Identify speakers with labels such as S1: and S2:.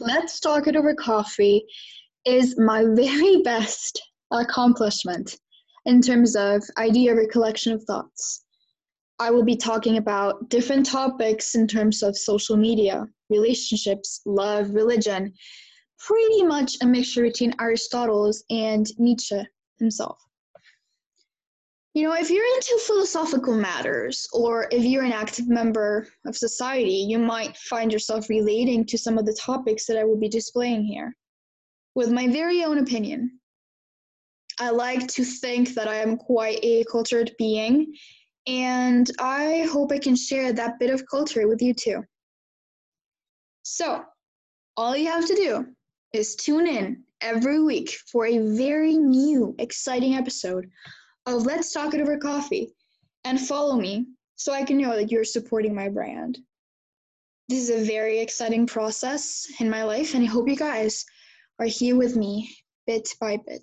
S1: Let's Talk It Over Coffee is my very best accomplishment in terms of idea recollection of thoughts. I will be talking about different topics in terms of social media, relationships, love, religion, pretty much a mixture between Aristotle's and Nietzsche himself. You know, if you're into philosophical matters or if you're an active member of society, you might find yourself relating to some of the topics that I will be displaying here. With my very own opinion, I like to think that I am quite a cultured being, and I hope I can share that bit of culture with you too. So, all you have to do is tune in every week for a very new, exciting episode of Let's Talk It Over Coffee and follow me so I can know that you're supporting my brand. This is a very exciting process in my life, and I hope you guys are here with me bit by bit.